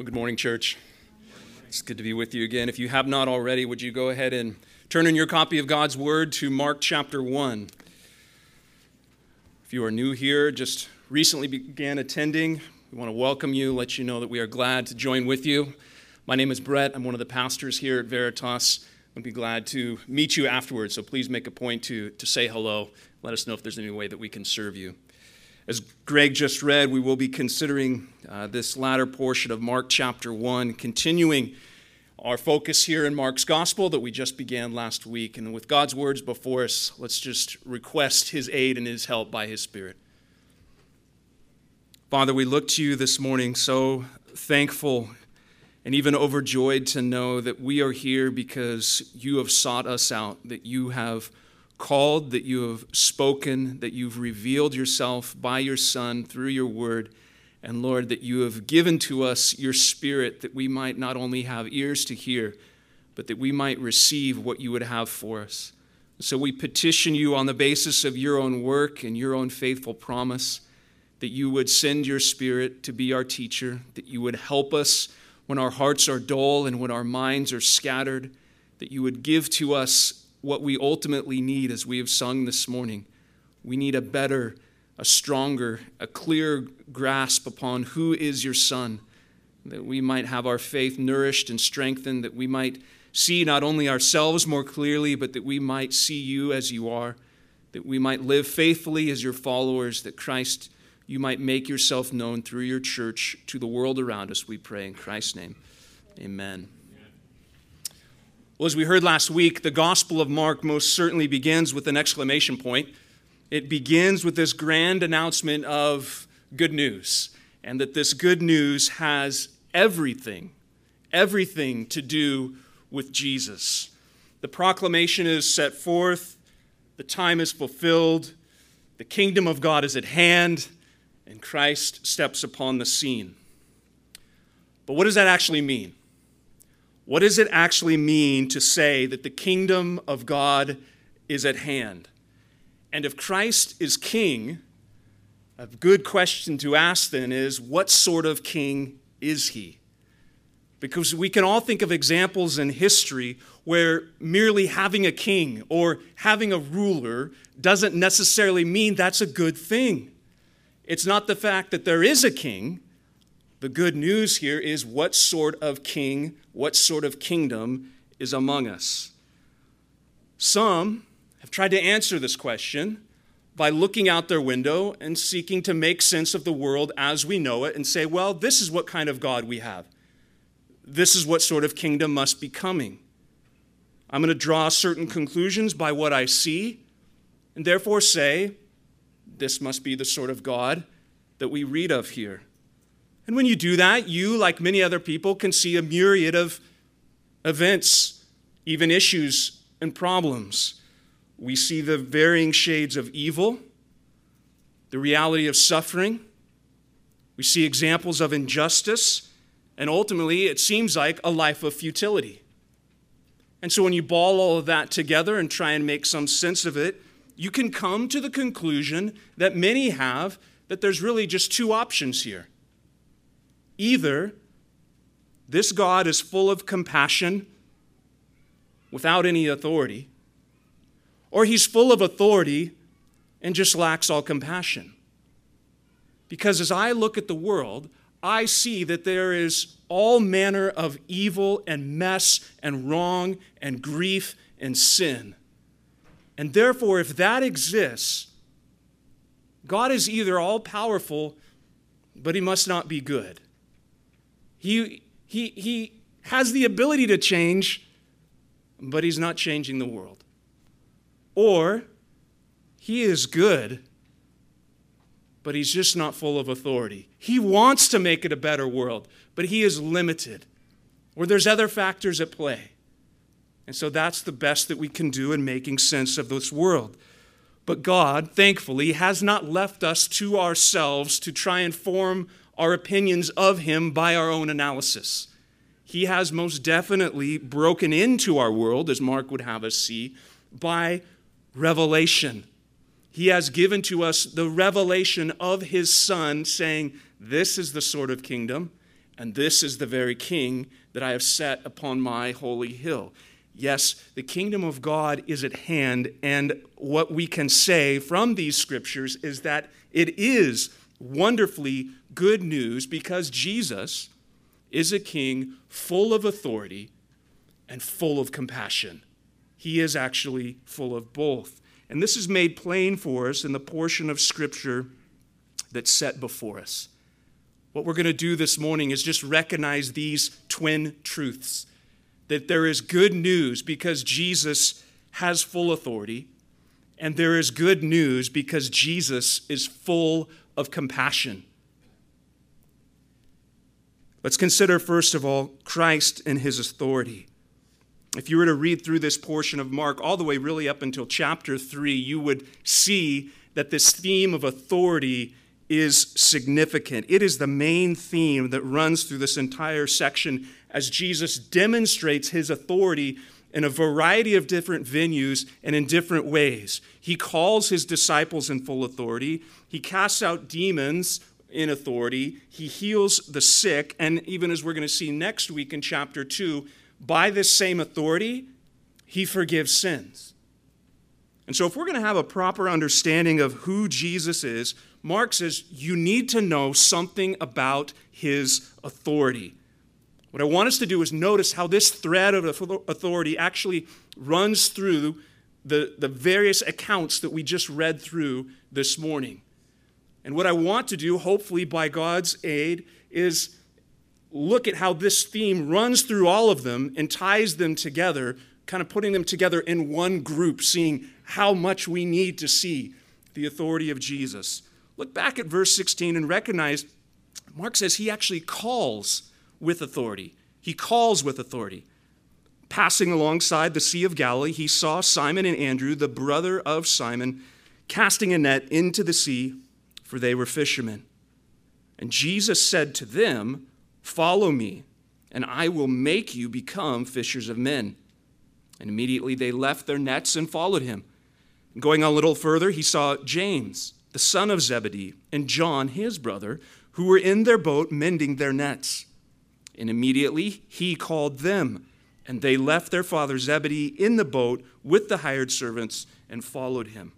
Well, good morning, church. It's good to be with you again. If you have not already, would you go ahead and turn in your copy of God's Word to Mark chapter 1? If you are new here, just recently began attending, we want to welcome you, let you know that we are glad to join with you. My name is Brett. I'm one of the pastors here at Veritas. I'd be glad to meet you afterwards, so please make a point to, to say hello. Let us know if there's any way that we can serve you. As Greg just read, we will be considering uh, this latter portion of Mark chapter 1, continuing our focus here in Mark's gospel that we just began last week. And with God's words before us, let's just request his aid and his help by his Spirit. Father, we look to you this morning so thankful and even overjoyed to know that we are here because you have sought us out, that you have called, that you have spoken, that you've revealed yourself by your Son through your word. And Lord, that you have given to us your Spirit that we might not only have ears to hear, but that we might receive what you would have for us. So we petition you on the basis of your own work and your own faithful promise that you would send your Spirit to be our teacher, that you would help us when our hearts are dull and when our minds are scattered, that you would give to us what we ultimately need, as we have sung this morning. We need a better, a stronger, a clear grasp upon who is your Son, that we might have our faith nourished and strengthened, that we might see not only ourselves more clearly, but that we might see you as you are, that we might live faithfully as your followers, that Christ, you might make yourself known through your church to the world around us, we pray in Christ's name. Amen. Well, as we heard last week, the Gospel of Mark most certainly begins with an exclamation point. It begins with this grand announcement of good news, and that this good news has everything, everything to do with Jesus. The proclamation is set forth, the time is fulfilled, the kingdom of God is at hand, and Christ steps upon the scene. But what does that actually mean? What does it actually mean to say that the kingdom of God is at hand? And if Christ is king, a good question to ask then is what sort of king is he? Because we can all think of examples in history where merely having a king or having a ruler doesn't necessarily mean that's a good thing. It's not the fact that there is a king, the good news here is what sort of king, what sort of kingdom is among us. Some have tried to answer this question by looking out their window and seeking to make sense of the world as we know it and say, well, this is what kind of God we have. This is what sort of kingdom must be coming. I'm going to draw certain conclusions by what I see, and therefore say, this must be the sort of God that we read of here. And when you do that, you, like many other people, can see a myriad of events, even issues and problems. We see the varying shades of evil, the reality of suffering. We see examples of injustice, and ultimately, it seems like a life of futility. And so, when you ball all of that together and try and make some sense of it, you can come to the conclusion that many have that there's really just two options here. Either this God is full of compassion without any authority, or he's full of authority and just lacks all compassion. Because as I look at the world, I see that there is all manner of evil and mess and wrong and grief and sin. And therefore, if that exists, God is either all powerful, but he must not be good. He, he, he has the ability to change, but he's not changing the world. Or he is good, but he's just not full of authority. He wants to make it a better world, but he is limited. Or there's other factors at play. And so that's the best that we can do in making sense of this world. But God, thankfully, has not left us to ourselves to try and form our opinions of him by our own analysis. He has most definitely broken into our world, as Mark would have us see, by revelation. He has given to us the revelation of his Son, saying, This is the sort of kingdom, and this is the very king that I have set upon my holy hill. Yes, the kingdom of God is at hand, and what we can say from these scriptures is that it is wonderfully good news because Jesus is a king full of authority and full of compassion. He is actually full of both. And this is made plain for us in the portion of scripture that's set before us. What we're going to do this morning is just recognize these twin truths that there is good news because Jesus has full authority, and there is good news because Jesus is full of compassion. Let's consider, first of all, Christ and his authority. If you were to read through this portion of Mark all the way really up until chapter 3, you would see that this theme of authority is significant. It is the main theme that runs through this entire section as Jesus demonstrates his authority in a variety of different venues and in different ways. He calls his disciples in full authority, he casts out demons in authority, he heals the sick, and even as we're going to see next week in chapter 2, by this same authority, he forgives sins. And so, if we're going to have a proper understanding of who Jesus is, Mark says you need to know something about his authority. What I want us to do is notice how this thread of authority actually runs through the, the various accounts that we just read through this morning. And what I want to do, hopefully by God's aid, is look at how this theme runs through all of them and ties them together, kind of putting them together in one group, seeing how much we need to see the authority of Jesus. Look back at verse 16 and recognize Mark says he actually calls with authority. He calls with authority. Passing alongside the Sea of Galilee, he saw Simon and Andrew, the brother of Simon, casting a net into the sea, for they were fishermen. And Jesus said to them, Follow me, and I will make you become fishers of men. And immediately they left their nets and followed him. And going a little further, he saw James the son of Zebedee, and John, his brother, who were in their boat mending their nets. And immediately he called them, and they left their father Zebedee in the boat with the hired servants and followed him.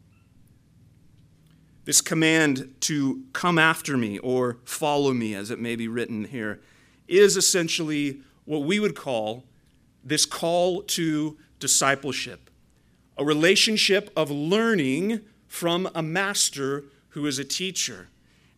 This command to come after me or follow me, as it may be written here, is essentially what we would call this call to discipleship, a relationship of learning from a master who is a teacher.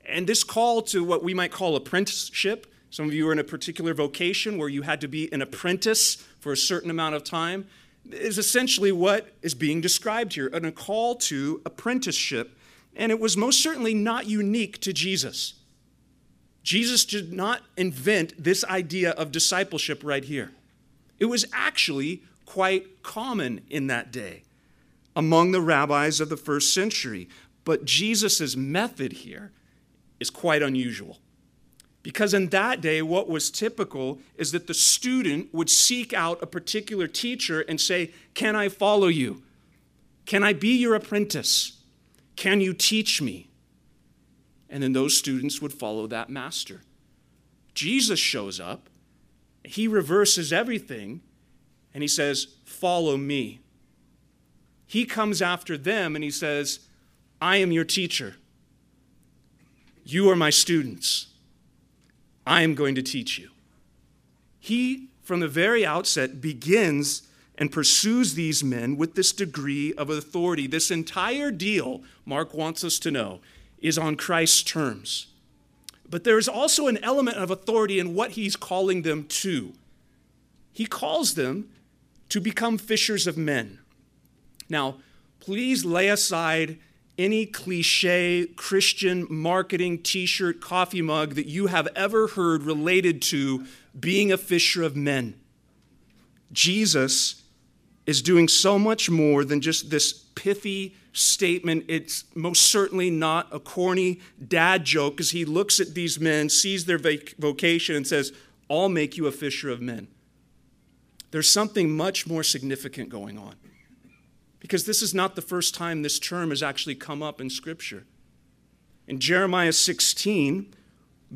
And this call to what we might call apprenticeship, some of you are in a particular vocation where you had to be an apprentice for a certain amount of time, is essentially what is being described here a call to apprenticeship. And it was most certainly not unique to Jesus. Jesus did not invent this idea of discipleship right here. It was actually quite common in that day among the rabbis of the first century. But Jesus' method here is quite unusual. Because in that day, what was typical is that the student would seek out a particular teacher and say, Can I follow you? Can I be your apprentice? Can you teach me? And then those students would follow that master. Jesus shows up, he reverses everything, and he says, Follow me. He comes after them and he says, I am your teacher. You are my students. I am going to teach you. He, from the very outset, begins and pursues these men with this degree of authority. This entire deal, Mark wants us to know, is on Christ's terms. But there is also an element of authority in what he's calling them to. He calls them to become fishers of men. Now, please lay aside any cliche Christian marketing t shirt, coffee mug that you have ever heard related to being a fisher of men. Jesus is doing so much more than just this pithy statement. It's most certainly not a corny dad joke because he looks at these men, sees their vocation, and says, I'll make you a fisher of men. There's something much more significant going on because this is not the first time this term has actually come up in Scripture. In Jeremiah 16,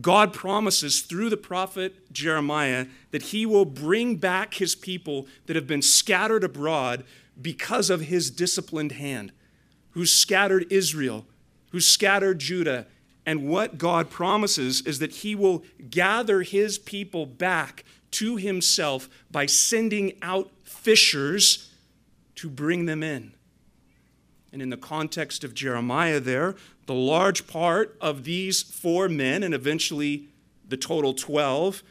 God promises through the prophet Jeremiah that he will bring back his people that have been scattered abroad because of his disciplined hand, who scattered Israel, who scattered Judah. And what God promises is that he will gather his people back to himself by sending out fishers to bring them in. And in the context of Jeremiah, there, the large part of these four men, and eventually the total 12,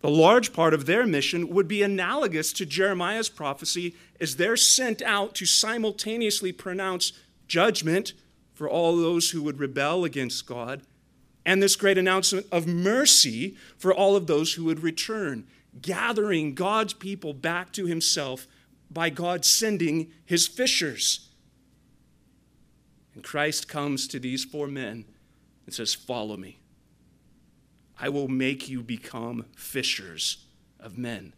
the large part of their mission would be analogous to Jeremiah's prophecy as they're sent out to simultaneously pronounce judgment for all those who would rebel against God and this great announcement of mercy for all of those who would return, gathering God's people back to himself by God sending his fishers. And Christ comes to these four men and says, Follow me. I will make you become fishers of men.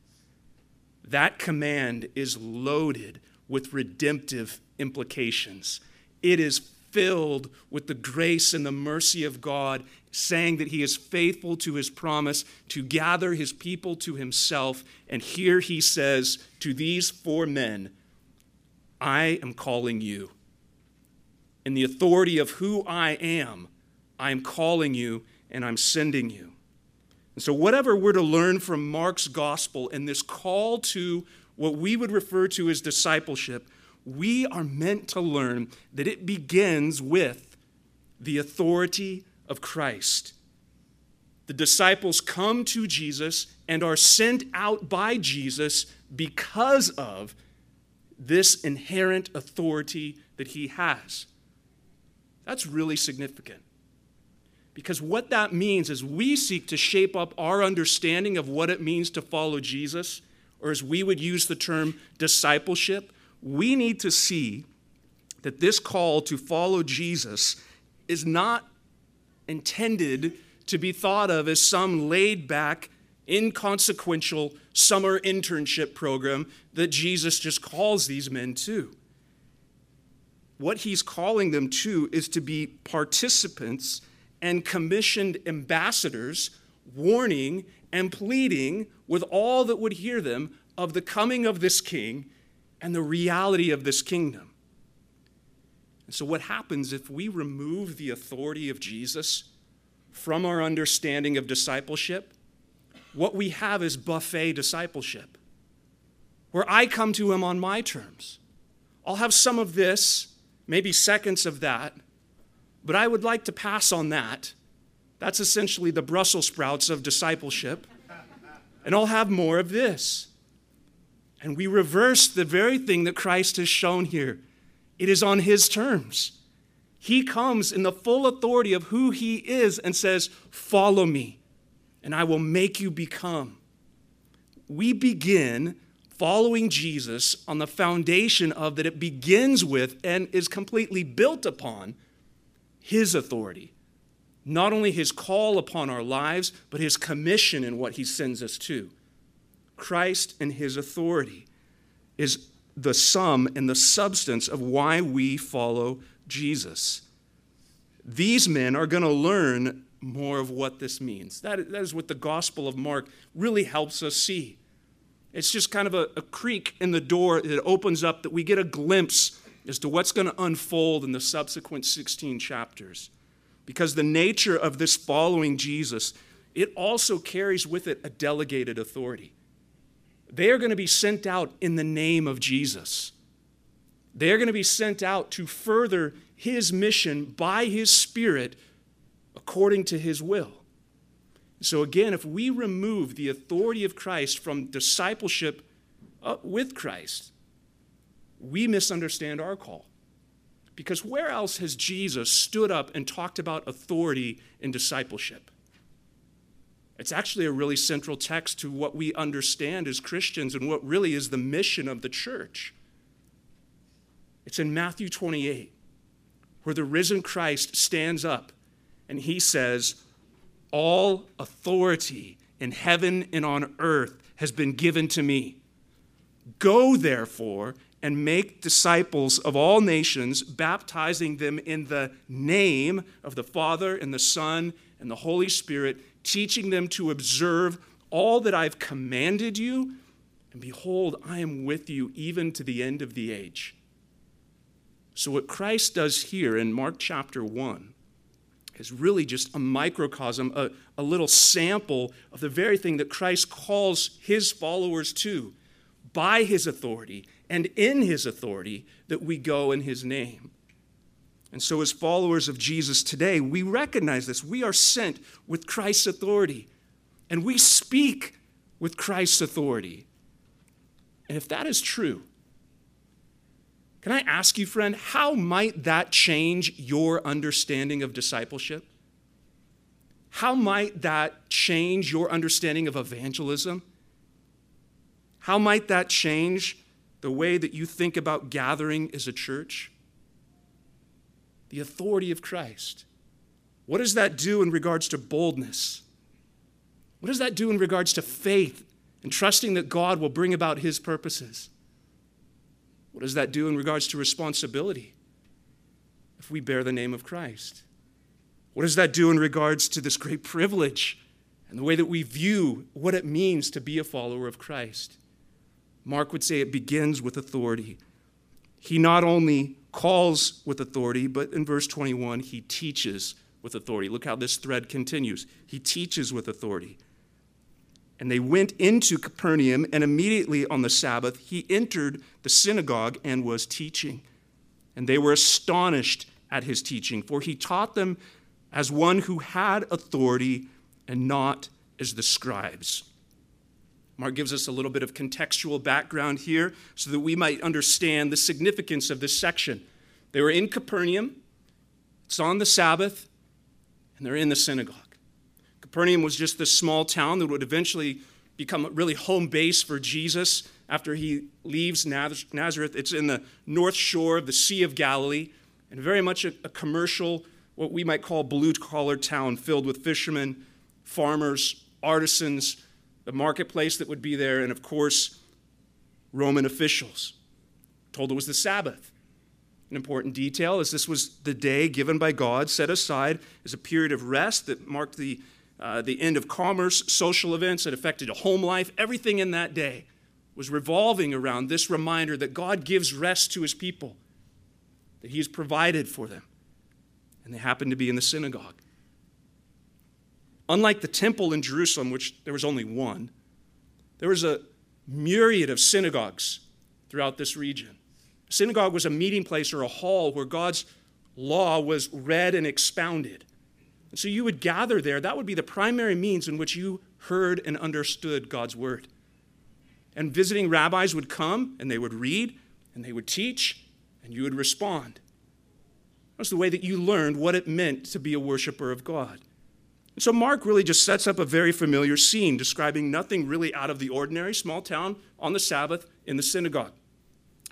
That command is loaded with redemptive implications. It is filled with the grace and the mercy of God, saying that He is faithful to His promise to gather His people to Himself. And here He says to these four men, I am calling you in the authority of who I am, I am calling you and I'm sending you. And so, whatever we're to learn from Mark's gospel and this call to what we would refer to as discipleship, we are meant to learn that it begins with the authority of Christ. The disciples come to Jesus and are sent out by Jesus because of this inherent authority that he has. That's really significant. Because what that means is we seek to shape up our understanding of what it means to follow Jesus, or as we would use the term discipleship, we need to see that this call to follow Jesus is not intended to be thought of as some laid back, inconsequential summer internship program that Jesus just calls these men to what he's calling them to is to be participants and commissioned ambassadors, warning and pleading with all that would hear them of the coming of this king and the reality of this kingdom. And so, what happens if we remove the authority of Jesus from our understanding of discipleship? What we have is buffet discipleship, where I come to him on my terms. I'll have some of this maybe seconds of that, but I would like to pass on that. That's essentially the Brussels sprouts of discipleship. And I'll have more of this. And we reverse the very thing that Christ has shown here. It is on his terms. He comes in the full authority of who he is and says, Follow me, and I will make you become. We begin following Jesus on the foundation of that it begins with and is completely built upon his authority. Not only his call upon our lives, but his commission in what he sends us to. Christ and his authority is the sum and the substance of why we follow Jesus. These men are going to learn more of what this means. That, that is what the Gospel of Mark really helps us see. It's just kind of a, a creak in the door that opens up that we get a glimpse as to what's going to unfold in the subsequent 16 chapters. Because the nature of this following Jesus, it also carries with it a delegated authority. They are going to be sent out in the name of Jesus. They are going to be sent out to further his mission by his Spirit according to his will. So, again, if we remove the authority of Christ from discipleship uh, with Christ, we misunderstand our call. Because where else has Jesus stood up and talked about authority in discipleship? It's actually a really central text to what we understand as Christians and what really is the mission of the church. It's in Matthew 28, where the risen Christ stands up and he says, all authority in heaven and on earth has been given to me. Go, therefore, and make disciples of all nations, baptizing them in the name of the Father and the Son and the Holy Spirit, teaching them to observe all that I've commanded you. And behold, I am with you even to the end of the age. So, what Christ does here in Mark chapter 1 is really just a microcosm, a, a little sample of the very thing that Christ calls his followers to by his authority and in his authority that we go in his name. And so, as followers of Jesus today, we recognize this. We are sent with Christ's authority, and we speak with Christ's authority. And if that is true, can I ask you, friend, how might that change your understanding of discipleship? How might that change your understanding of evangelism? How might that change the way that you think about gathering as a church? The authority of Christ. What does that do in regards to boldness? What does that do in regards to faith and trusting that God will bring about his purposes? What does that do in regards to responsibility if we bear the name of Christ? What does that do in regards to this great privilege and the way that we view what it means to be a follower of Christ? Mark would say it begins with authority. He not only calls with authority, but in verse 21, he teaches with authority. Look how this thread continues. He teaches with authority. And they went into Capernaum, and immediately on the Sabbath, he entered the synagogue and was teaching. And they were astonished at his teaching, for he taught them as one who had authority and not as the scribes. Mark gives us a little bit of contextual background here so that we might understand the significance of this section. They were in Capernaum, it's on the Sabbath, and they're in the synagogue. Capernaum was just this small town that would eventually become a really home base for Jesus after he leaves Nazareth. It's in the north shore of the Sea of Galilee, and very much a, a commercial, what we might call blue collar town filled with fishermen, farmers, artisans, the marketplace that would be there, and of course, Roman officials. Told it was the Sabbath. An important detail is this was the day given by God, set aside as a period of rest that marked the uh, the end of commerce, social events that affected a home life, everything in that day was revolving around this reminder that God gives rest to his people, that he has provided for them. And they happened to be in the synagogue. Unlike the temple in Jerusalem, which there was only one, there was a myriad of synagogues throughout this region. A synagogue was a meeting place or a hall where God's law was read and expounded. And so you would gather there. That would be the primary means in which you heard and understood God's word. And visiting rabbis would come and they would read and they would teach and you would respond. That's the way that you learned what it meant to be a worshiper of God. And so Mark really just sets up a very familiar scene, describing nothing really out of the ordinary, small town on the Sabbath in the synagogue.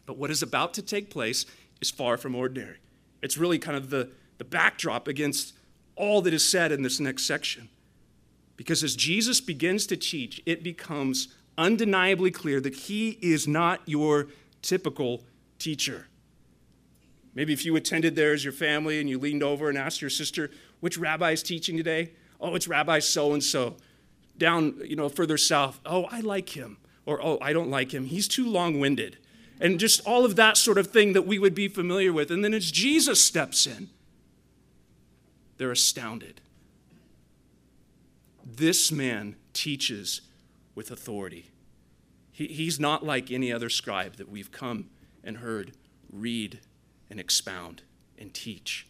But what is about to take place is far from ordinary. It's really kind of the, the backdrop against all that is said in this next section. Because as Jesus begins to teach, it becomes undeniably clear that he is not your typical teacher. Maybe if you attended there as your family and you leaned over and asked your sister, which rabbi is teaching today? Oh, it's Rabbi so and so. Down, you know, further south, oh, I like him. Or, oh, I don't like him. He's too long winded. And just all of that sort of thing that we would be familiar with. And then as Jesus steps in, they're astounded. This man teaches with authority. He, he's not like any other scribe that we've come and heard read and expound and teach.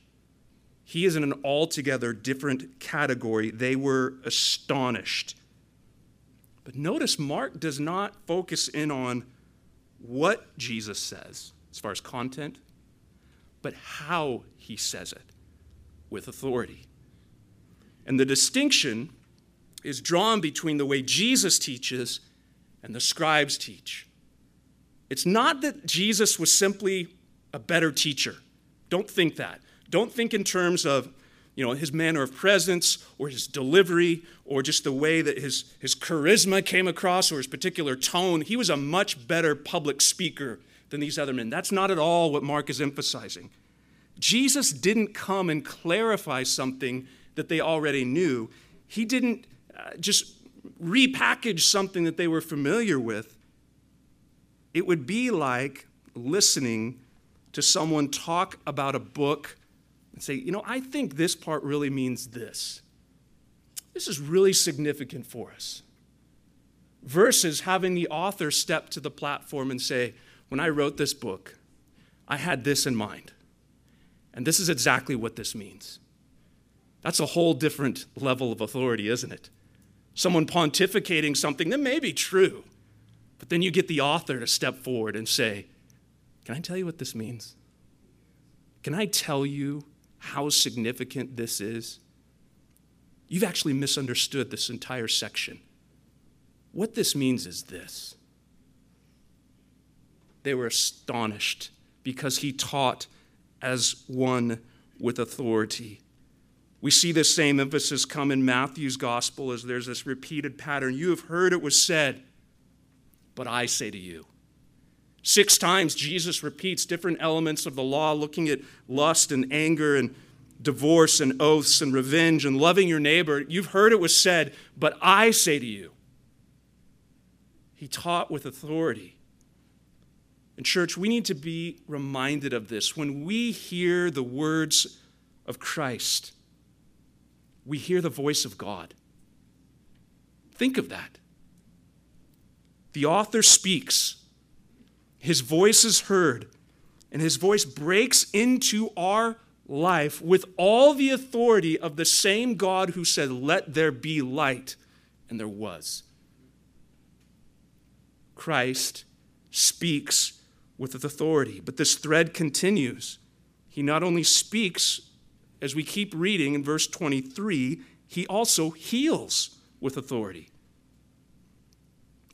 He is in an altogether different category. They were astonished. But notice Mark does not focus in on what Jesus says as far as content, but how he says it with authority. And the distinction is drawn between the way Jesus teaches and the scribes teach. It's not that Jesus was simply a better teacher. Don't think that. Don't think in terms of you know, his manner of presence or his delivery or just the way that his, his charisma came across or his particular tone. He was a much better public speaker than these other men. That's not at all what Mark is emphasizing. Jesus didn't come and clarify something that they already knew. He didn't uh, just repackage something that they were familiar with. It would be like listening to someone talk about a book and say, you know, I think this part really means this. This is really significant for us. Versus having the author step to the platform and say, when I wrote this book, I had this in mind. And this is exactly what this means. That's a whole different level of authority, isn't it? Someone pontificating something that may be true, but then you get the author to step forward and say, Can I tell you what this means? Can I tell you how significant this is? You've actually misunderstood this entire section. What this means is this they were astonished because he taught as one with authority. We see this same emphasis come in Matthew's gospel as there's this repeated pattern. You have heard it was said, but I say to you. Six times Jesus repeats different elements of the law, looking at lust and anger and divorce and oaths and revenge and loving your neighbor. You've heard it was said, but I say to you. He taught with authority. And, church, we need to be reminded of this. When we hear the words of Christ, we hear the voice of God. Think of that. The author speaks, his voice is heard, and his voice breaks into our life with all the authority of the same God who said, Let there be light, and there was. Christ speaks with authority. But this thread continues. He not only speaks, as we keep reading in verse 23, he also heals with authority.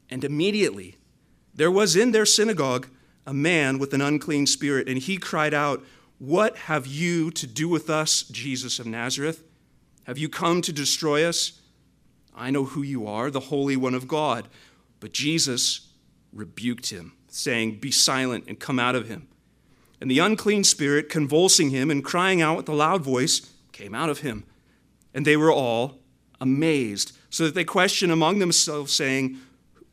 And immediately there was in their synagogue a man with an unclean spirit, and he cried out, What have you to do with us, Jesus of Nazareth? Have you come to destroy us? I know who you are, the Holy One of God. But Jesus rebuked him saying, Be silent and come out of him. And the unclean spirit, convulsing him and crying out with a loud voice, came out of him. And they were all amazed, so that they questioned among themselves, saying,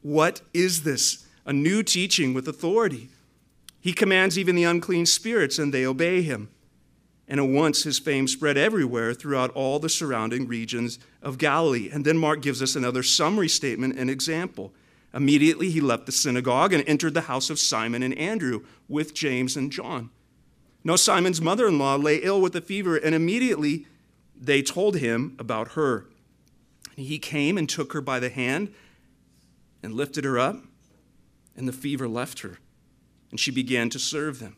What is this? A new teaching with authority. He commands even the unclean spirits, and they obey him. And at once his fame spread everywhere throughout all the surrounding regions of Galilee. And then Mark gives us another summary statement and example. Immediately he left the synagogue and entered the house of Simon and Andrew with James and John. Now, Simon's mother in law lay ill with a fever, and immediately they told him about her. He came and took her by the hand and lifted her up, and the fever left her, and she began to serve them.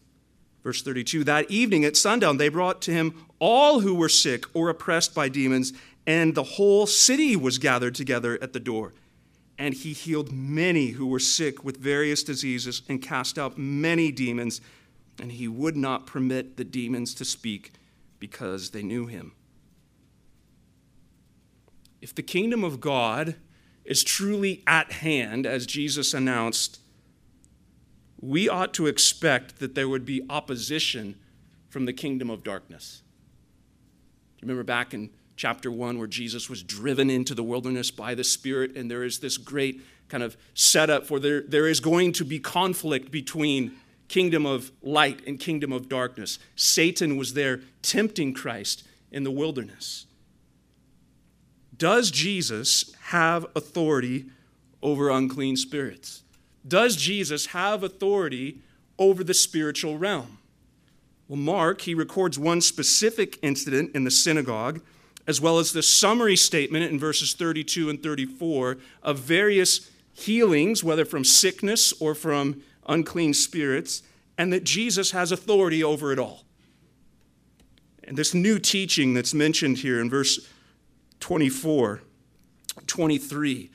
Verse 32 That evening at sundown, they brought to him all who were sick or oppressed by demons, and the whole city was gathered together at the door and he healed many who were sick with various diseases and cast out many demons, and he would not permit the demons to speak because they knew him. If the kingdom of God is truly at hand, as Jesus announced, we ought to expect that there would be opposition from the kingdom of darkness. Do you remember back in chapter 1 where Jesus was driven into the wilderness by the Spirit, and there is this great kind of setup for there, there is going to be conflict between kingdom of light and kingdom of darkness. Satan was there tempting Christ in the wilderness. Does Jesus have authority over unclean spirits? Does Jesus have authority over the spiritual realm? Well, Mark, he records one specific incident in the synagogue as well as the summary statement in verses 32 and 34 of various healings, whether from sickness or from unclean spirits, and that Jesus has authority over it all. And this new teaching that's mentioned here in verse 24, 23,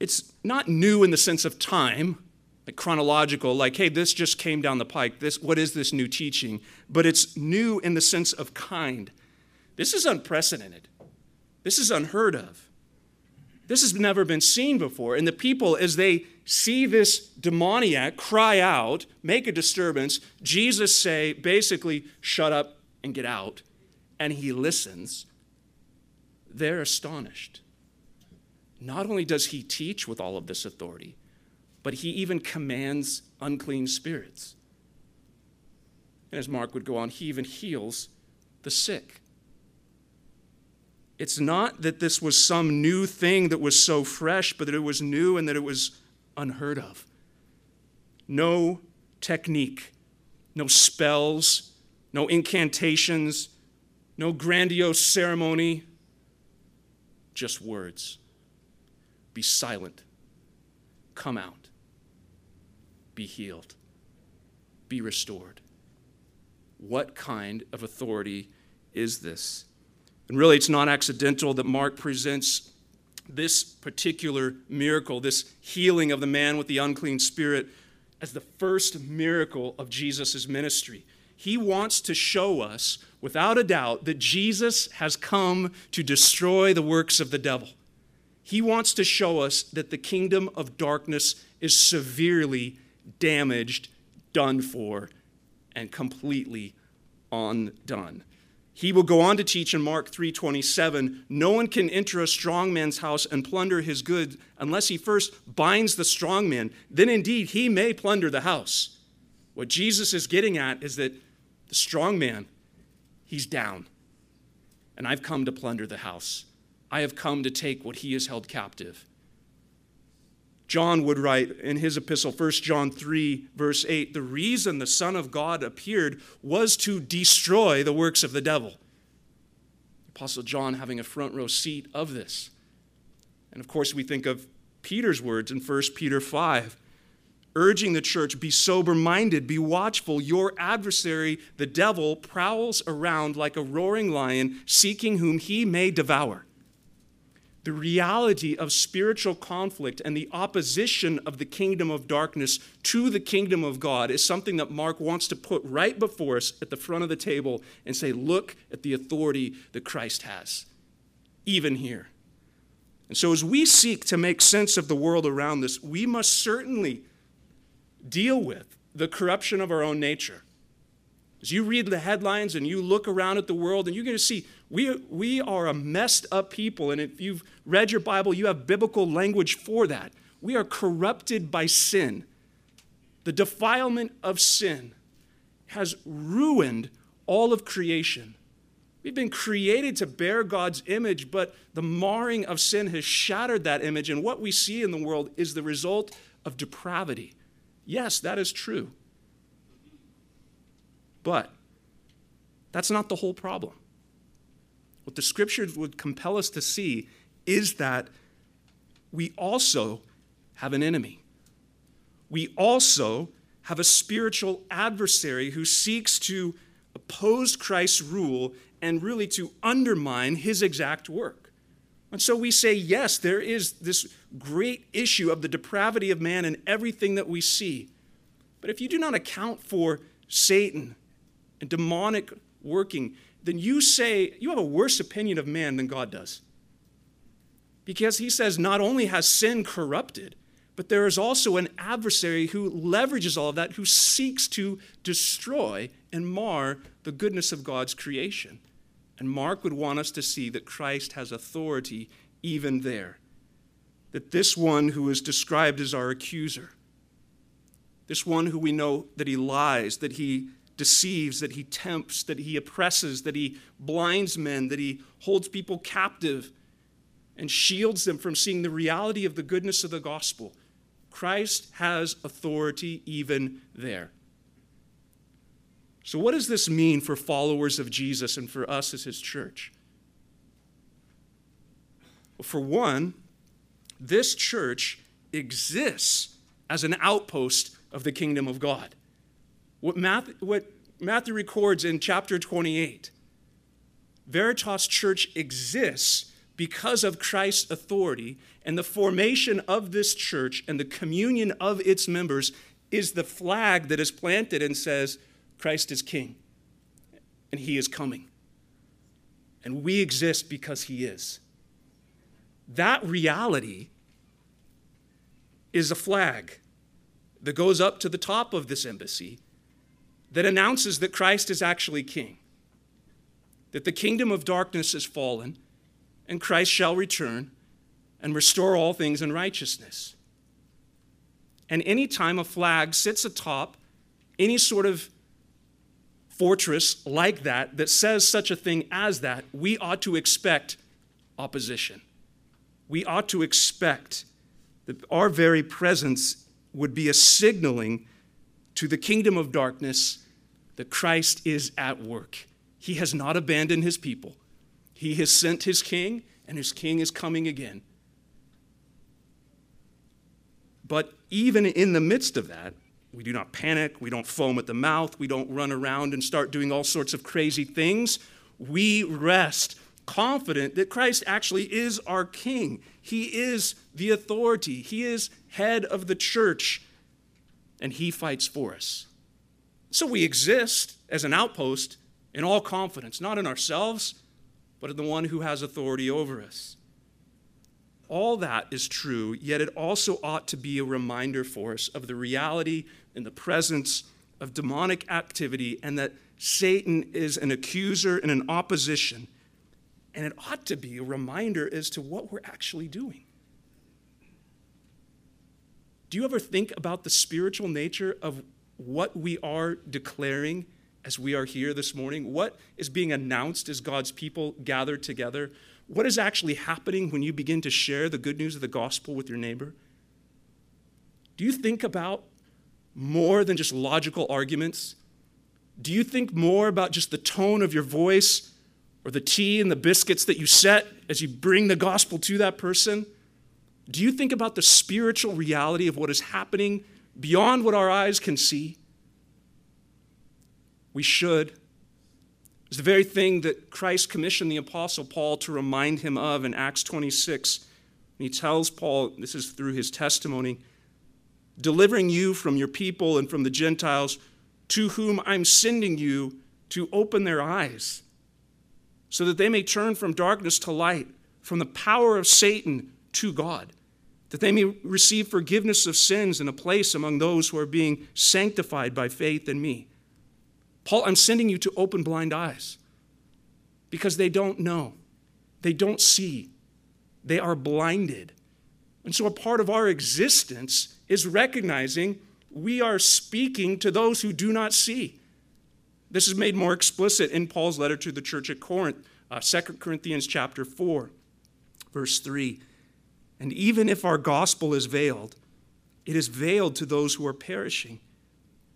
it's not new in the sense of time, like chronological, like, hey, this just came down the pike. This, what is this new teaching? But it's new in the sense of kind this is unprecedented. This is unheard of. This has never been seen before. And the people, as they see this demoniac cry out, make a disturbance, Jesus say, basically, shut up and get out. And he listens they're astonished. Not only does he teach with all of this authority, but he even commands unclean spirits. And as Mark would go on, he even heals the sick. It's not that this was some new thing that was so fresh, but that it was new and that it was unheard of. No technique, no spells, no incantations, no grandiose ceremony, just words. Be silent. Come out. Be healed. Be restored. What kind of authority is this? And really, it's not accidental that Mark presents this particular miracle, this healing of the man with the unclean spirit, as the first miracle of Jesus' ministry. He wants to show us, without a doubt, that Jesus has come to destroy the works of the devil. He wants to show us that the kingdom of darkness is severely damaged, done for, and completely undone. He will go on to teach in Mark 3:27, no one can enter a strong man's house and plunder his goods unless he first binds the strong man. Then indeed he may plunder the house. What Jesus is getting at is that the strong man, he's down. And I've come to plunder the house. I have come to take what he has held captive. John would write in his epistle, 1 John 3, verse 8, the reason the Son of God appeared was to destroy the works of the devil. Apostle John having a front row seat of this. And of course, we think of Peter's words in 1 Peter 5, urging the church be sober minded, be watchful. Your adversary, the devil, prowls around like a roaring lion, seeking whom he may devour the reality of spiritual conflict and the opposition of the kingdom of darkness to the kingdom of God is something that Mark wants to put right before us at the front of the table and say, look at the authority that Christ has, even here. And so, as we seek to make sense of the world around us, we must certainly deal with the corruption of our own nature. As you read the headlines and you look around at the world, and you're going to see we, we are a messed up people. And if you've read your Bible, you have biblical language for that. We are corrupted by sin. The defilement of sin has ruined all of creation. We've been created to bear God's image, but the marring of sin has shattered that image. And what we see in the world is the result of depravity. Yes, that is true. But that's not the whole problem. What the scriptures would compel us to see is that we also have an enemy. We also have a spiritual adversary who seeks to oppose Christ's rule and really to undermine his exact work. And so we say, yes, there is this great issue of the depravity of man and everything that we see. But if you do not account for Satan and demonic working, then you say you have a worse opinion of man than God does. Because he says not only has sin corrupted, but there is also an adversary who leverages all of that, who seeks to destroy and mar the goodness of God's creation. And Mark would want us to see that Christ has authority even there. That this one who is described as our accuser, this one who we know that he lies, that he deceives, that he tempts, that he oppresses, that he blinds men, that he holds people captive and shields them from seeing the reality of the goodness of the gospel. Christ has authority even there. So, what does this mean for followers of Jesus and for us as his church? Well, for one, this church exists as an outpost of the kingdom of God. What Matthew, what Matthew records in chapter 28 Veritas Church exists because of Christ's authority, and the formation of this church and the communion of its members is the flag that is planted and says, Christ is King, and He is coming. And we exist because He is. That reality is a flag that goes up to the top of this embassy that announces that Christ is actually king, that the kingdom of darkness has fallen, and Christ shall return and restore all things in righteousness. And any time a flag sits atop any sort of fortress like that that says such a thing as that, we ought to expect opposition. We ought to expect that our very presence would be a signaling to the kingdom of darkness that Christ is at work. He has not abandoned his people. He has sent his king, and his king is coming again. But even in the midst of that, we do not panic, we don't foam at the mouth, we don't run around and start doing all sorts of crazy things. We rest confident that Christ actually is our king. He is the authority, he is head of the church, and he fights for us. So we exist as an outpost in all confidence, not in ourselves, but in the one who has authority over us. All that is true, yet it also ought to be a reminder for us of the reality and the presence of demonic activity and that Satan is an accuser and an opposition. And it ought to be a reminder as to what we're actually doing. Do you ever think about the spiritual nature of what we are declaring as we are here this morning? What is being announced as God's people gather together? What is actually happening when you begin to share the good news of the gospel with your neighbor? Do you think about more than just logical arguments? Do you think more about just the tone of your voice or the tea and the biscuits that you set as you bring the gospel to that person? Do you think about the spiritual reality of what is happening beyond what our eyes can see? We should. It's the very thing that Christ commissioned the Apostle Paul to remind him of in Acts 26. he tells Paul, this is through his testimony, delivering you from your people and from the Gentiles to whom I'm sending you to open their eyes, so that they may turn from darkness to light, from the power of Satan to God, that they may receive forgiveness of sins and a place among those who are being sanctified by faith in me. Paul, I'm sending you to open blind eyes because they don't know, they don't see, they are blinded. And so, a part of our existence is recognizing we are speaking to those who do not see. This is made more explicit in Paul's letter to the church at Corinth, uh, 2 Corinthians chapter 4, verse 3. And even if our gospel is veiled, it is veiled to those who are perishing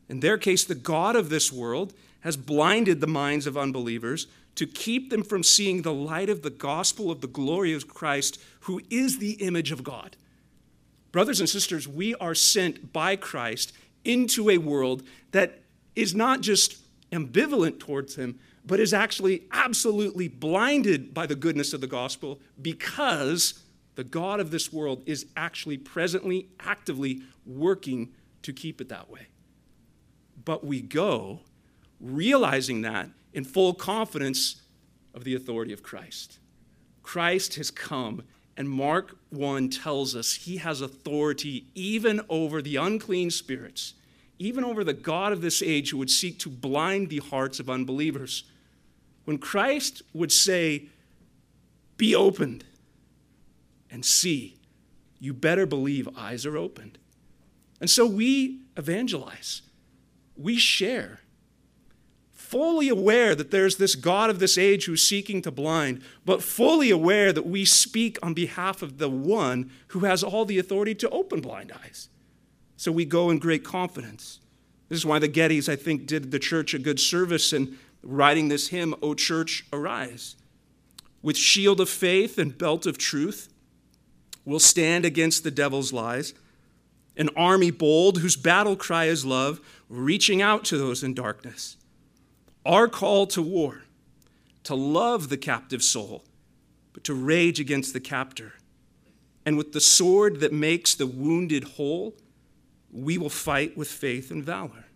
in their case, the God of this world has blinded the minds of unbelievers to keep them from seeing the light of the gospel of the glory of Christ, who is the image of God. Brothers and sisters, we are sent by Christ into a world that is not just ambivalent towards him, but is actually absolutely blinded by the goodness of the gospel because the God of this world is actually presently, actively working to keep it that way but we go realizing that in full confidence of the authority of Christ. Christ has come, and Mark 1 tells us he has authority even over the unclean spirits, even over the God of this age who would seek to blind the hearts of unbelievers. When Christ would say, Be opened and see, you better believe eyes are opened. And so we evangelize we share. Fully aware that there's this God of this age who's seeking to blind, but fully aware that we speak on behalf of the one who has all the authority to open blind eyes. So we go in great confidence. This is why the Gettys, I think, did the church a good service in writing this hymn, O Church, Arise. With shield of faith and belt of truth, we'll stand against the devil's lies an army bold whose battle cry is love, reaching out to those in darkness. Our call to war, to love the captive soul, but to rage against the captor. And with the sword that makes the wounded whole, we will fight with faith and valor.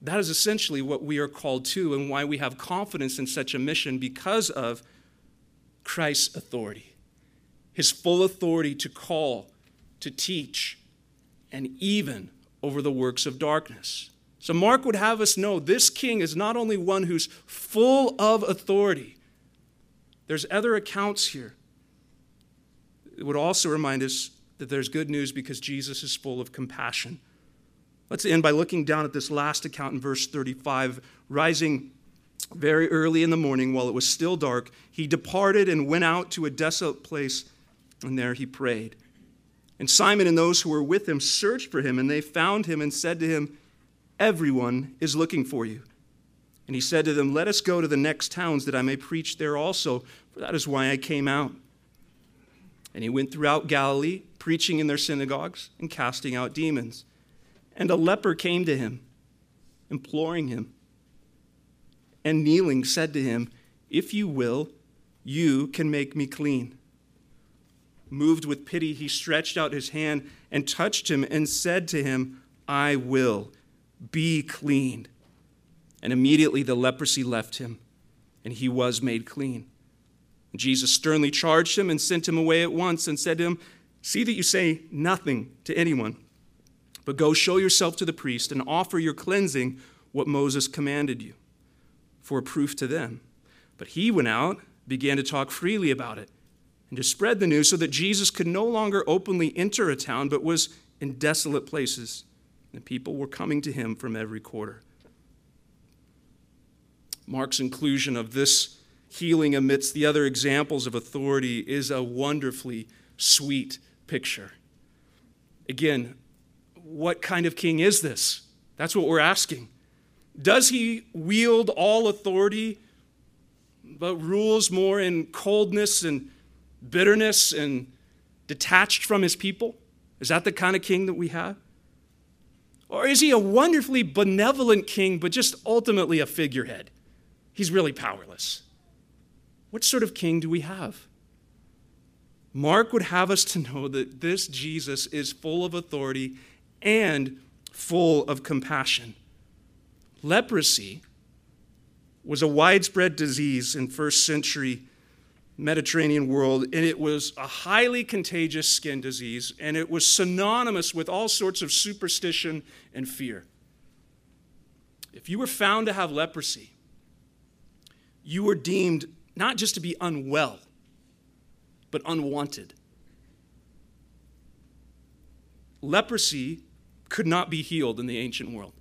That is essentially what we are called to and why we have confidence in such a mission because of Christ's authority, his full authority to call to teach, and even over the works of darkness. So, Mark would have us know this king is not only one who's full of authority, There's other accounts here. It would also remind us that there's good news because Jesus is full of compassion. Let's end by looking down at this last account in verse 35. Rising very early in the morning while it was still dark, he departed and went out to a desolate place, and there he prayed. And Simon and those who were with him searched for him, and they found him and said to him, Everyone is looking for you. And he said to them, Let us go to the next towns that I may preach there also, for that is why I came out. And he went throughout Galilee, preaching in their synagogues and casting out demons. And a leper came to him, imploring him, and kneeling said to him, If you will, you can make me clean. Moved with pity, he stretched out his hand and touched him and said to him, I will, be clean. And immediately the leprosy left him, and he was made clean. Jesus sternly charged him and sent him away at once and said to him, See that you say nothing to anyone, but go show yourself to the priest and offer your cleansing what Moses commanded you for a proof to them. But he went out, began to talk freely about it and to spread the news so that Jesus could no longer openly enter a town, but was in desolate places. And people were coming to him from every quarter. Mark's inclusion of this healing amidst the other examples of authority is a wonderfully sweet picture. Again, what kind of king is this? That's what we're asking. Does he wield all authority, but rules more in coldness and bitterness and detached from his people? Is that the kind of king that we have? Or is he a wonderfully benevolent king, but just ultimately a figurehead? He's really powerless. What sort of king do we have? Mark would have us to know that this Jesus is full of authority and full of compassion. Leprosy was a widespread disease in first century Mediterranean world, and it was a highly contagious skin disease, and it was synonymous with all sorts of superstition and fear. If you were found to have leprosy, you were deemed not just to be unwell, but unwanted. Leprosy could not be healed in the ancient world.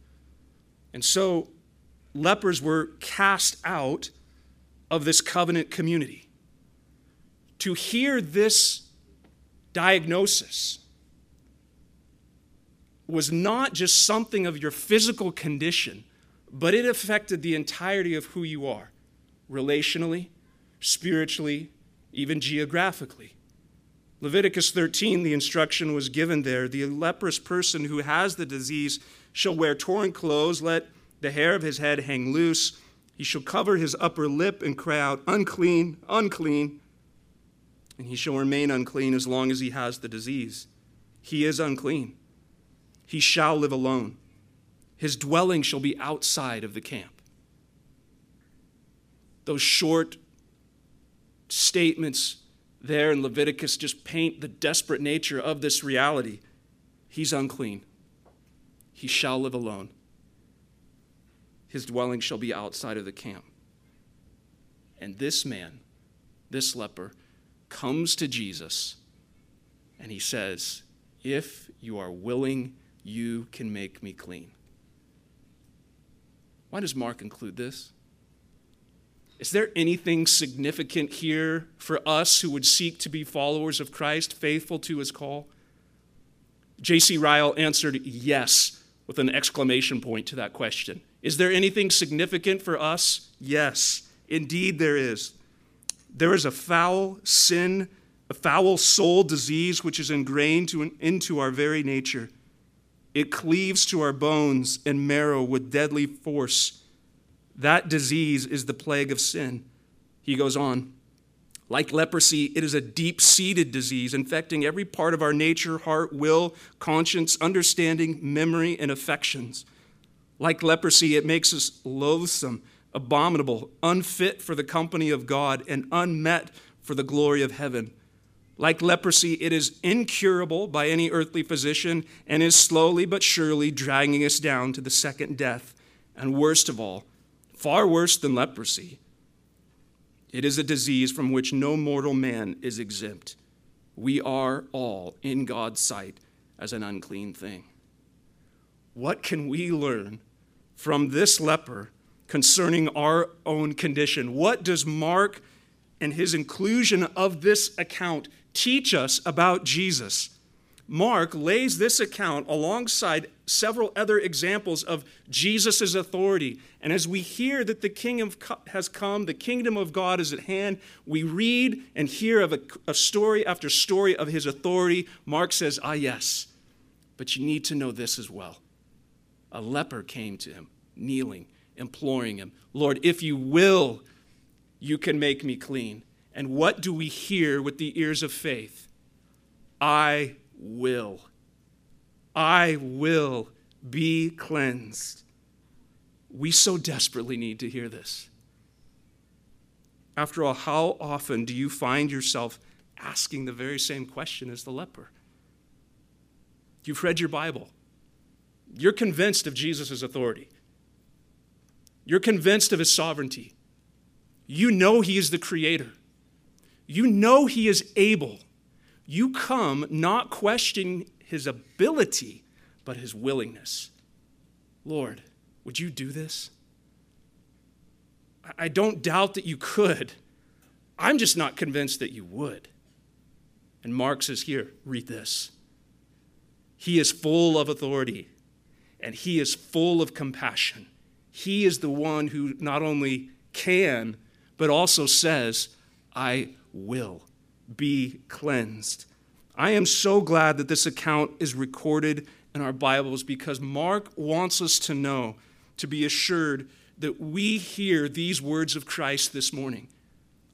And so lepers were cast out of this covenant community to hear this diagnosis was not just something of your physical condition, but it affected the entirety of who you are relationally, spiritually, even geographically. Leviticus 13, the instruction was given there the leprous person who has the disease shall wear torn clothes, let the hair of his head hang loose. He shall cover his upper lip and cry out, Unclean, unclean and he shall remain unclean as long as he has the disease. He is unclean. He shall live alone. His dwelling shall be outside of the camp. Those short statements there in Leviticus just paint the desperate nature of this reality. He's unclean. He shall live alone. His dwelling shall be outside of the camp. And this man, this leper, comes to Jesus and he says, If you are willing, you can make me clean. Why does Mark include this? Is there anything significant here for us who would seek to be followers of Christ, faithful to his call? J.C. Ryle answered yes with an exclamation point to that question. Is there anything significant for us? Yes, indeed there is. There is a foul sin, a foul soul disease which is ingrained to, into our very nature. It cleaves to our bones and marrow with deadly force. That disease is the plague of sin. He goes on. Like leprosy, it is a deep seated disease infecting every part of our nature, heart, will, conscience, understanding, memory, and affections. Like leprosy, it makes us loathsome abominable, unfit for the company of God, and unmet for the glory of heaven. Like leprosy, it is incurable by any earthly physician and is slowly but surely dragging us down to the second death. And worst of all, far worse than leprosy, It is a disease from which no mortal man is exempt. We are all, in God's sight, as an unclean thing. What can we learn from this leper concerning our own condition? What does Mark and his inclusion of this account teach us about Jesus? Mark lays this account alongside several other examples of Jesus' authority. And as we hear that the king has come, the kingdom of God is at hand, we read and hear of a story after story of his authority. Mark says, Ah, yes, but you need to know this as well. A leper came to him, kneeling, imploring him, Lord, if you will, you can make me clean. And what do we hear with the ears of faith? I will. I will be cleansed. We so desperately need to hear this. After all, how often do you find yourself asking the very same question as the leper? You've read your Bible. You're convinced of Jesus' authority. You're convinced of his sovereignty. You know he is the creator. You know he is able. You come not questioning his ability, but his willingness. Lord, would you do this? I don't doubt that you could. I'm just not convinced that you would. And Mark says, Here, read this. He is full of authority and he is full of compassion. He is the one who not only can, but also says, I will be cleansed. I am so glad that this account is recorded in our Bibles because Mark wants us to know, to be assured that we hear these words of Christ this morning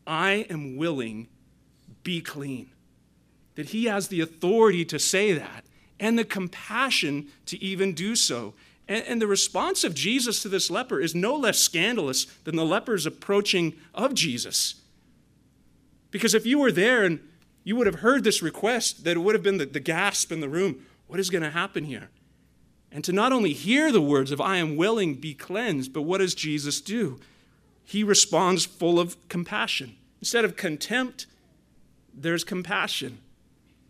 I am willing, be clean. That he has the authority to say that and the compassion to even do so. And, and, the response of Jesus to this leper is no less scandalous than the leper's approaching of Jesus. Because if you were there and you would have heard this request, that it would have been the, the gasp in the room what is going to happen here? And to not only hear the words of, I am willing, be cleansed, but what does Jesus do? He responds full of compassion. Instead of contempt, there's compassion.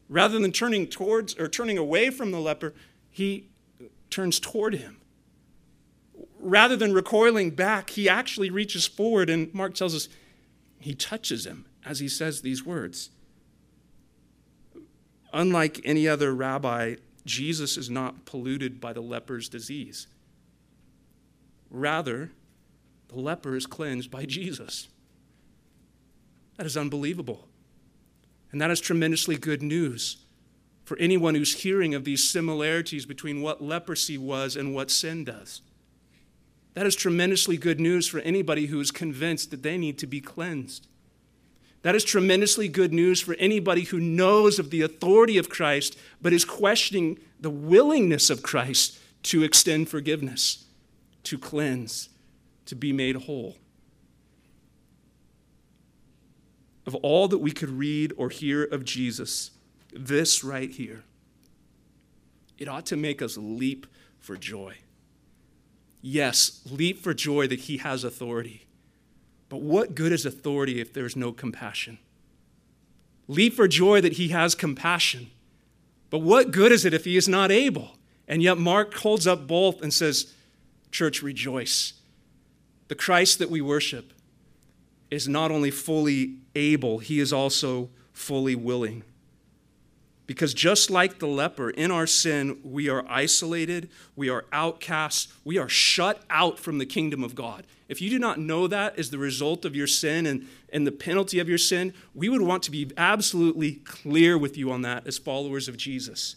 Rather than turning towards or turning away from the leper, he turns toward him. Rather than recoiling back, he actually reaches forward, and Mark tells us he touches him as he says these words. Unlike any other rabbi, Jesus is not polluted by the leper's disease. Rather, the leper is cleansed by Jesus. That is unbelievable. And that is tremendously good news for anyone who's hearing of these similarities between what leprosy was and what sin does. That is tremendously good news for anybody who is convinced that they need to be cleansed. That is tremendously good news for anybody who knows of the authority of Christ but is questioning the willingness of Christ to extend forgiveness, to cleanse, to be made whole. of all that we could read or hear of Jesus, this right here, it ought to make us leap for joy. Yes, leap for joy that he has authority. But what good is authority if there's no compassion? Leap for joy that he has compassion. But what good is it if he is not able? And yet, Mark holds up both and says, Church, rejoice. The Christ that we worship is not only fully able, he is also fully willing. Because just like the leper, in our sin, we are isolated, we are outcasts, we are shut out from the kingdom of God. If you do not know that as the result of your sin and, and the penalty of your sin, we would want to be absolutely clear with you on that as followers of Jesus.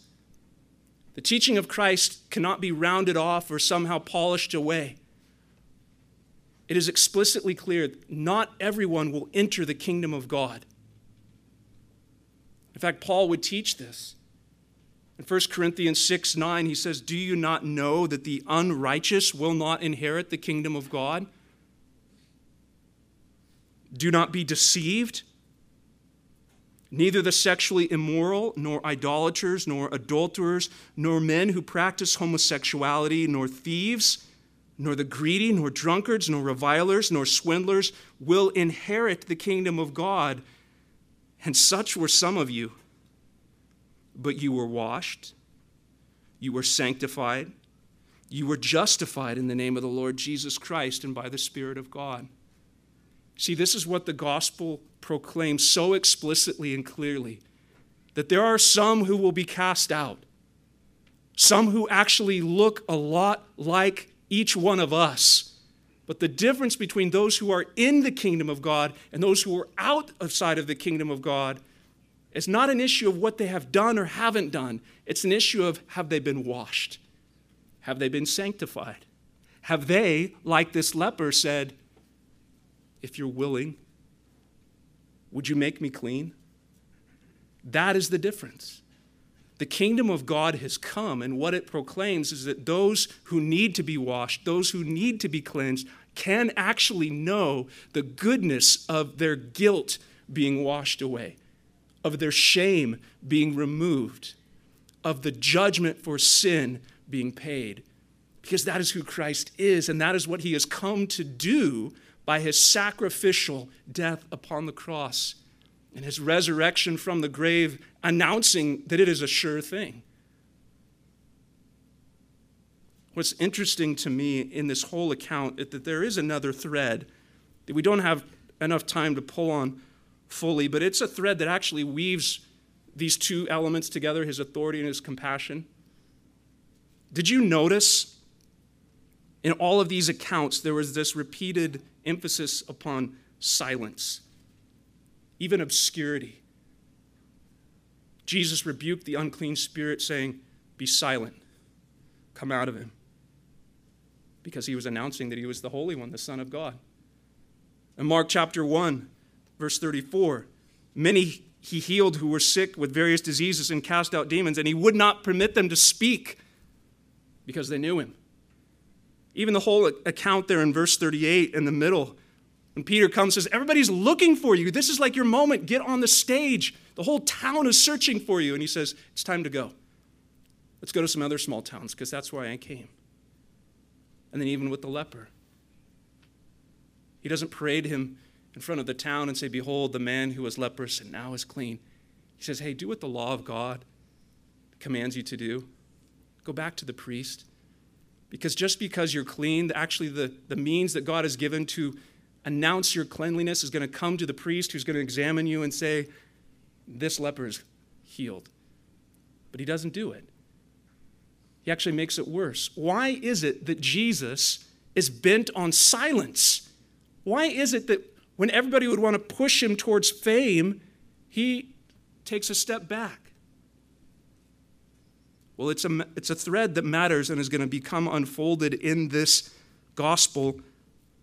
The teaching of Christ cannot be rounded off or somehow polished away it is explicitly clear not everyone will enter the kingdom of God. In fact, Paul would teach this. In 1 Corinthians 6 9, he says, Do you not know that the unrighteous will not inherit the kingdom of God? Do not be deceived. Neither the sexually immoral, nor idolaters, nor adulterers, nor men who practice homosexuality, nor thieves nor the greedy, nor drunkards, nor revilers, nor swindlers will inherit the kingdom of God. And such were some of you. But you were washed, you were sanctified, you were justified in the name of the Lord Jesus Christ and by the Spirit of God. See, this is what the gospel proclaims so explicitly and clearly that there are some who will be cast out, some who actually look a lot like each one of us. But the difference between those who are in the kingdom of God and those who are outside of the kingdom of God is not an issue of what they have done or haven't done. It's an issue of have they been washed? Have they been sanctified? Have they, like this leper, said, If you're willing, would you make me clean? That is the difference. The kingdom of God has come, and what it proclaims is that those who need to be washed, those who need to be cleansed, can actually know the goodness of their guilt being washed away, of their shame being removed, of the judgment for sin being paid. Because that is who Christ is, and that is what he has come to do by his sacrificial death upon the cross and his resurrection from the grave, announcing that it is a sure thing. What's interesting to me in this whole account is that there is another thread that we don't have enough time to pull on fully, but it's a thread that actually weaves these two elements together his authority and his compassion. Did you notice in all of these accounts there was this repeated emphasis upon silence? even obscurity. Jesus rebuked the unclean spirit, saying, Be silent, come out of him. Because he was announcing that he was the Holy One, the Son of God. In Mark chapter 1, verse 34, many he healed who were sick with various diseases and cast out demons, and he would not permit them to speak because they knew him. Even the whole account there in verse 38 in the middle when Peter comes says, Everybody's looking for you. This is like your moment. Get on the stage. The whole town is searching for you. And he says, It's time to go. Let's go to some other small towns because that's why I came. And then, even with the leper, he doesn't parade him in front of the town and say, Behold, the man who was leprous and now is clean. He says, Hey, do what the law of God commands you to do. Go back to the priest. Because just because you're clean, actually, the, the means that God has given to announce your cleanliness is going to come to the priest who's going to examine you and say, This leper is healed. But he doesn't do it. He actually makes it worse. Why is it that Jesus is bent on silence? Why is it that when everybody would want to push him towards fame, he takes a step back? Well, it's a, it's a thread that matters and is going to become unfolded in this gospel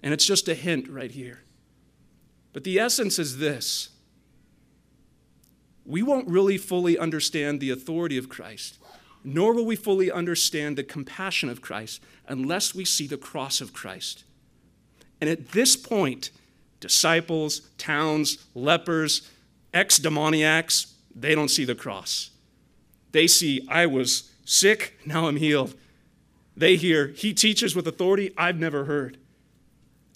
and it's just a hint right here. But the essence is this we won't really fully understand the authority of Christ, nor will we fully understand the compassion of Christ unless we see the cross of Christ. And at this point, disciples, towns, lepers, ex demoniacs, they don't see the cross. They see, I was sick, now I'm healed. They hear, He teaches with authority I've never heard.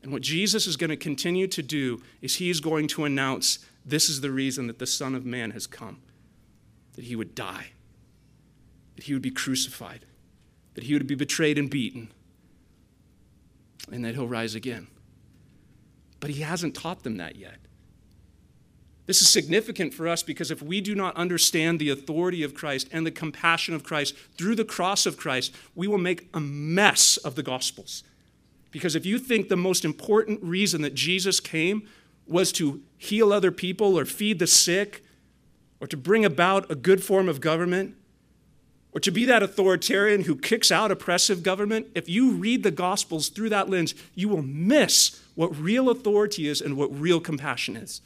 And what Jesus is going to continue to do is he is going to announce this is the reason that the Son of Man has come that he would die, that he would be crucified, that he would be betrayed and beaten, and that he'll rise again. But he hasn't taught them that yet. This is significant for us because if we do not understand the authority of Christ and the compassion of Christ through the cross of Christ, we will make a mess of the Gospels. Because if you think the most important reason that Jesus came was to heal other people or feed the sick or to bring about a good form of government or to be that authoritarian who kicks out oppressive government, if you read the Gospels through that lens, you will miss what real authority is and what real compassion is.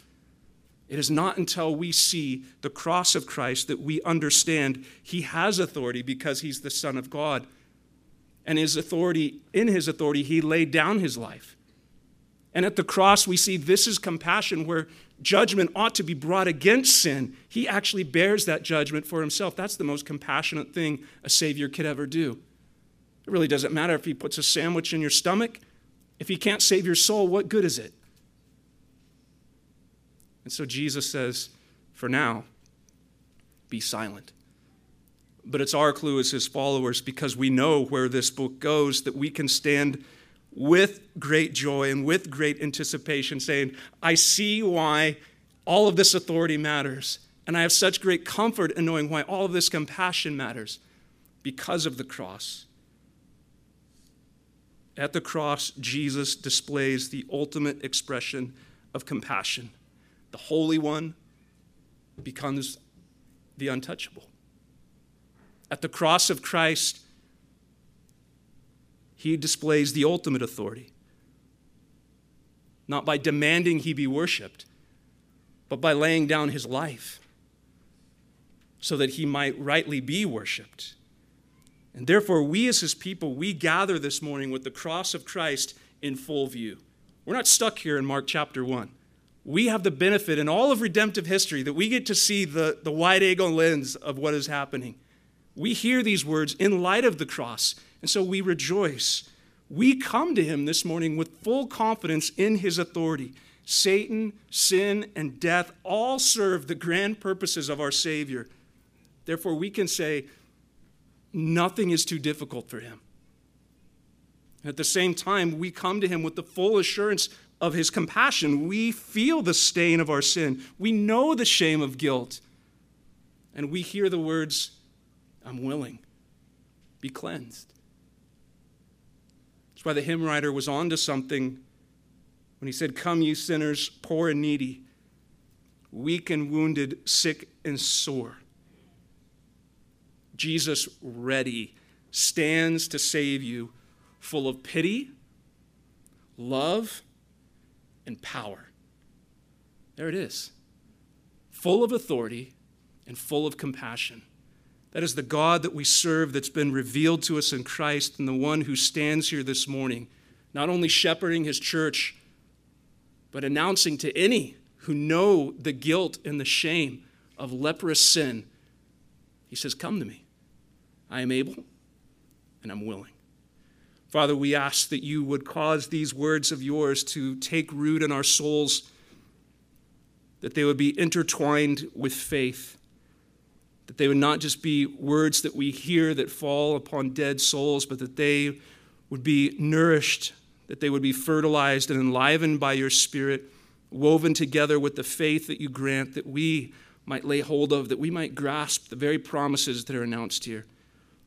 It is not until we see the cross of Christ that we understand he has authority because he's the Son of God and his authority, in his authority, he laid down his life. And at the cross, we see this is compassion where judgment ought to be brought against sin. He actually bears that judgment for himself. That's the most compassionate thing a Savior could ever do. It really doesn't matter if he puts a sandwich in your stomach. If he can't save your soul, what good is it? And so Jesus says, for now, be silent. But it's our clue as his followers because we know where this book goes that we can stand with great joy and with great anticipation, saying, I see why all of this authority matters. And I have such great comfort in knowing why all of this compassion matters because of the cross. At the cross, Jesus displays the ultimate expression of compassion. The Holy One becomes the untouchable. At the cross of Christ, he displays the ultimate authority. Not by demanding he be worshiped, but by laying down his life so that he might rightly be worshiped. And therefore, we as his people, we gather this morning with the cross of Christ in full view. We're not stuck here in Mark chapter 1. We have the benefit in all of redemptive history that we get to see the, the wide angle lens of what is happening. We hear these words in light of the cross, and so we rejoice. We come to him this morning with full confidence in his authority. Satan, sin, and death all serve the grand purposes of our Savior. Therefore, we can say, Nothing is too difficult for him. At the same time, we come to him with the full assurance of his compassion. We feel the stain of our sin, we know the shame of guilt, and we hear the words, I'm willing, be cleansed. That's why the hymn writer was on to something when he said, Come, you sinners, poor and needy, weak and wounded, sick and sore. Jesus, ready, stands to save you, full of pity, love, and power. There it is. Full of authority and full of compassion. That is the God that we serve that's been revealed to us in Christ and the one who stands here this morning, not only shepherding his church, but announcing to any who know the guilt and the shame of leprous sin, he says, Come to me. I am able and I'm willing. Father, we ask that you would cause these words of yours to take root in our souls, that they would be intertwined with faith, that they would not just be words that we hear that fall upon dead souls, but that they would be nourished, that they would be fertilized and enlivened by your Spirit, woven together with the faith that you grant, that we might lay hold of, that we might grasp the very promises that are announced here.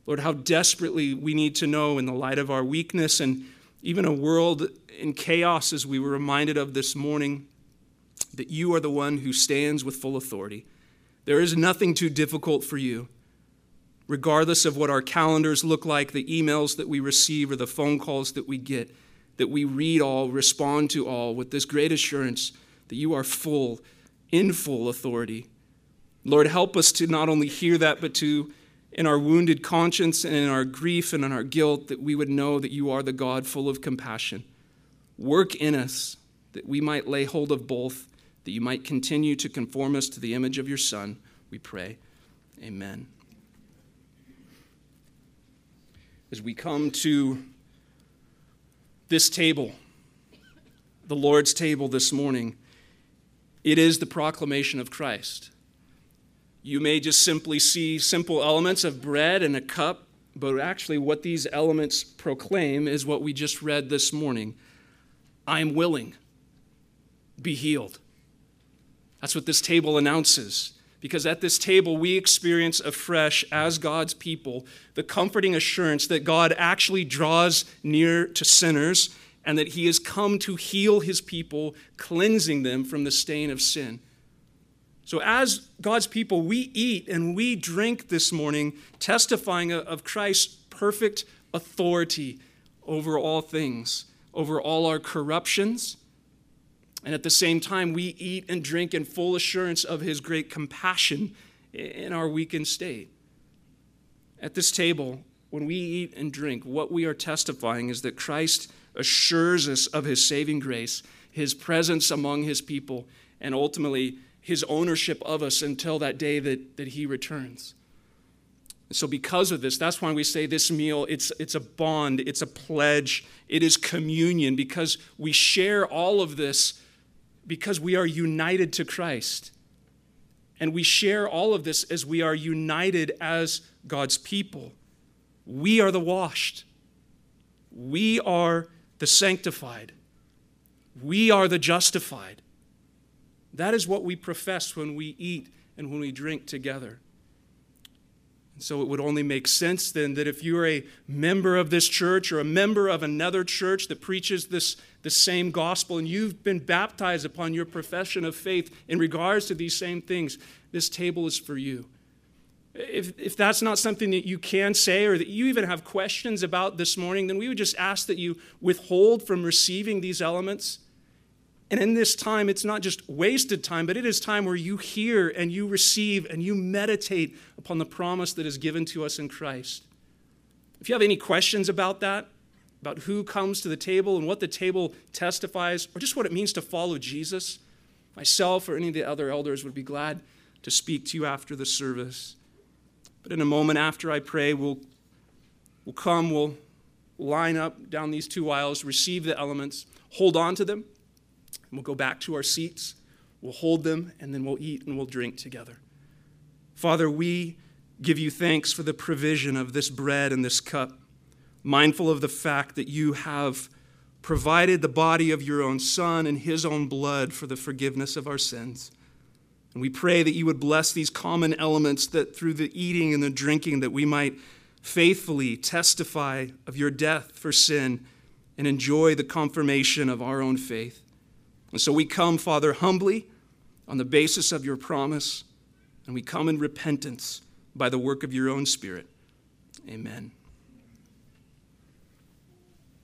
Lord, how desperately we need to know in the light of our weakness and even a world in chaos, as we were reminded of this morning, that you are the one who stands with full authority. There is nothing too difficult for you. Regardless of what our calendars look like, the emails that we receive, or the phone calls that we get, that we read all, respond to all with this great assurance that you are full, in full authority. Lord, help us to not only hear that, but to in our wounded conscience and in our grief and in our guilt that we would know that you are the God full of compassion. Work in us that we might lay hold of both, that you might continue to conform us to the image of your Son, we pray. Amen. As we come to this table, the Lord's table this morning, it is the proclamation of Christ. You may just simply see simple elements of bread and a cup, but actually, what these elements proclaim is what we just read this morning I am willing, be healed. That's what this table announces. Because at this table, we experience afresh, as God's people, the comforting assurance that God actually draws near to sinners and that He has come to heal His people, cleansing them from the stain of sin. So, as God's people, we eat and we drink this morning, testifying of Christ's perfect authority over all things, over all our corruptions. And at the same time, we eat and drink in full assurance of his great compassion in our weakened state. At this table, when we eat and drink, what we are testifying is that Christ assures us of his saving grace, his presence among his people, and ultimately his ownership of us until that day that, that he returns. So, because of this, that's why we say this meal, it's, it's a bond, it's a pledge, it is communion, because we share all of this because we are united to Christ. And we share all of this as we are united as God's people. We are the washed, we are the sanctified, we are the justified. That is what we profess when we eat and when we drink together. So it would only make sense then that if you're a member of this church or a member of another church that preaches this the same gospel and you've been baptized upon your profession of faith in regards to these same things, this table is for you. If, if that's not something that you can say or that you even have questions about this morning, then we would just ask that you withhold from receiving these elements and in this time, it's not just wasted time, but it is time where you hear and you receive and you meditate upon the promise that is given to us in Christ. If you have any questions about that, about who comes to the table and what the table testifies, or just what it means to follow Jesus, myself or any of the other elders would be glad to speak to you after the service. But in a moment after I pray, we'll, we'll come, we'll line up down these two aisles, receive the elements, hold on to them we'll go back to our seats, we'll hold them, and then we'll eat and we'll drink together. Father, we give you thanks for the provision of this bread and this cup, mindful of the fact that you have provided the body of your own Son and his own blood for the forgiveness of our sins. And we pray that you would bless these common elements that through the eating and the drinking that we might faithfully testify of your death for sin and enjoy the confirmation of our own faith. And so we come, Father, humbly on the basis of your promise, and we come in repentance by the work of your own Spirit. Amen.